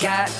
got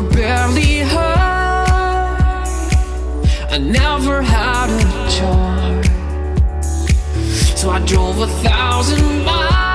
were barely heard. I never had a charm, so I drove a thousand miles.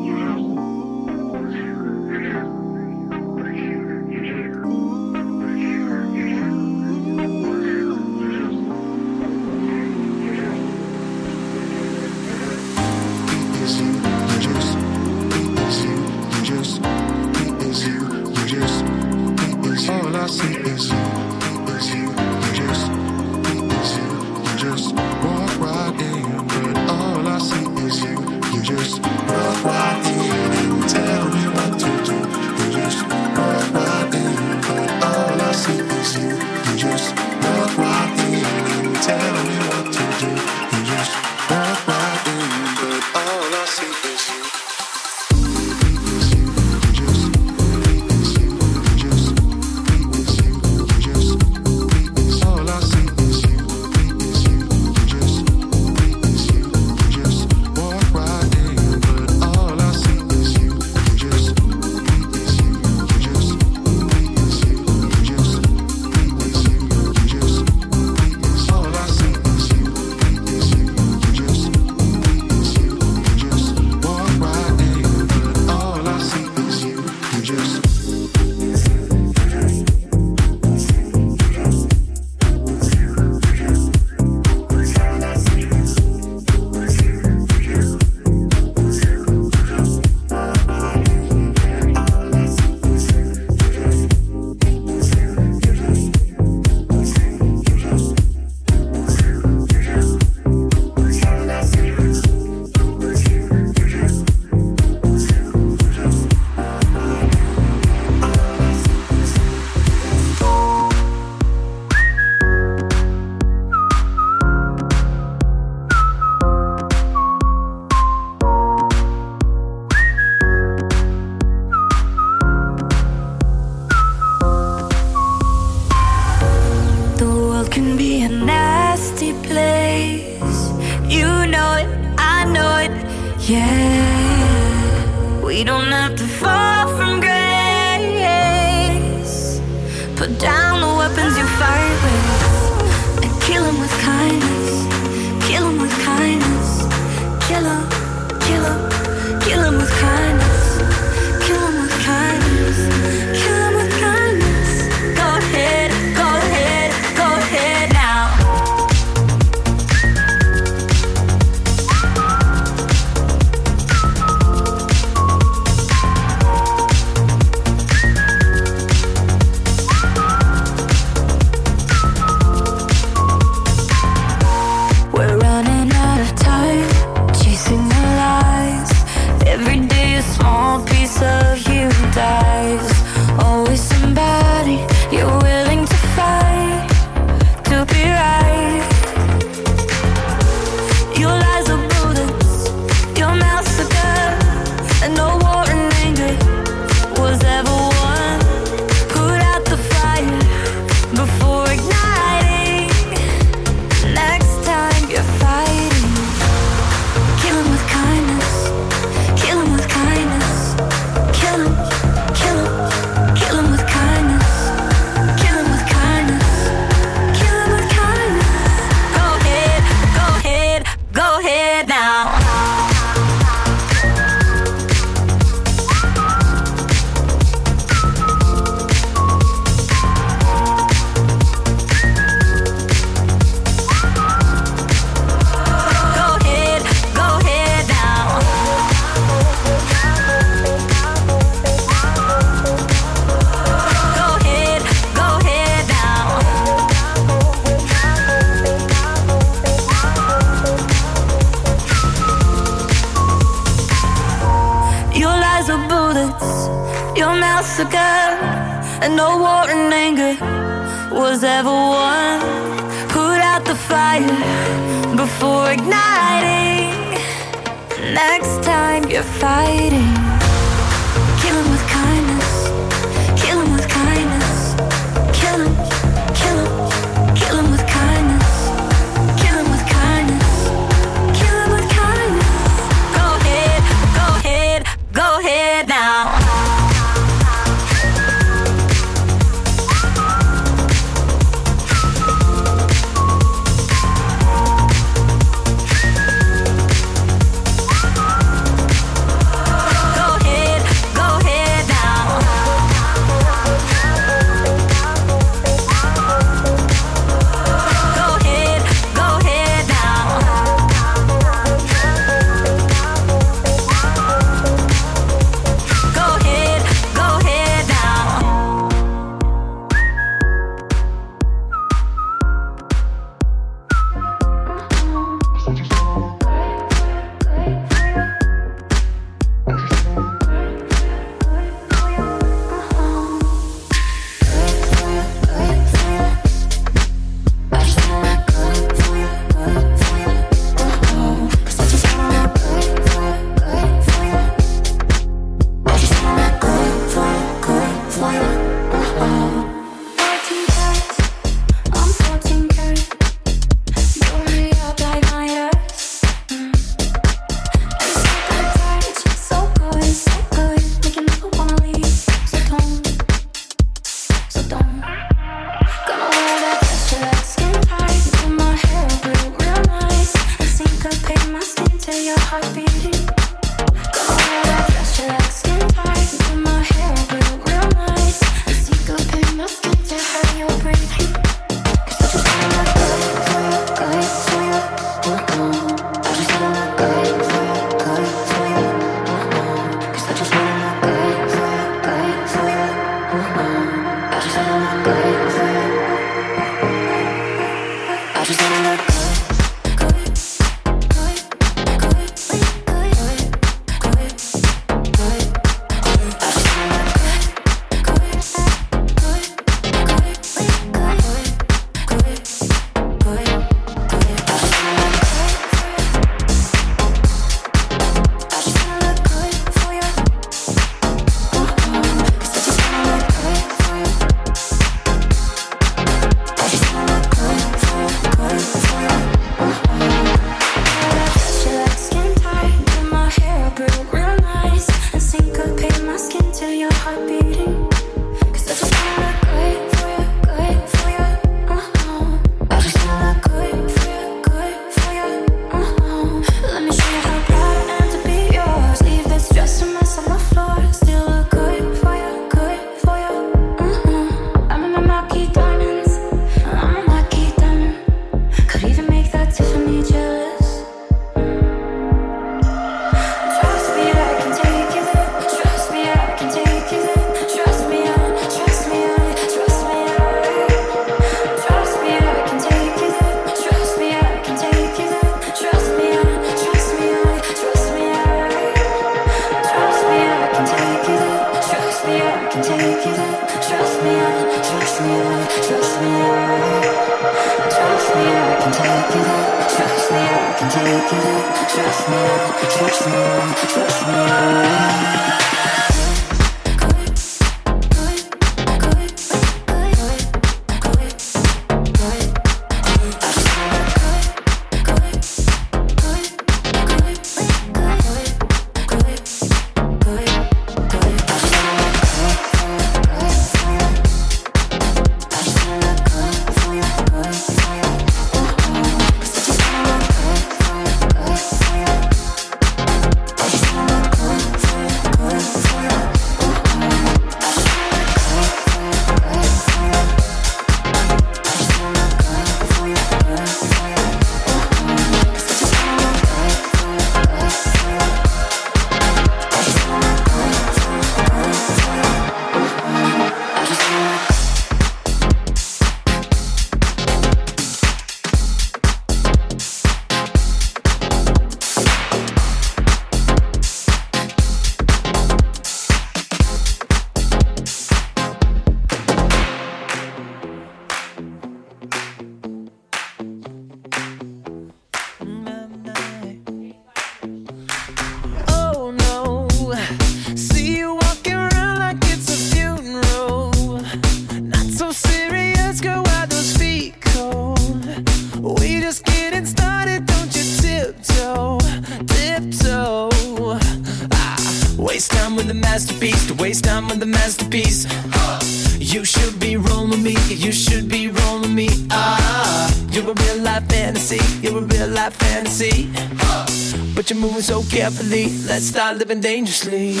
Living dangerously.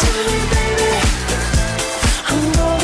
To me, baby. I'm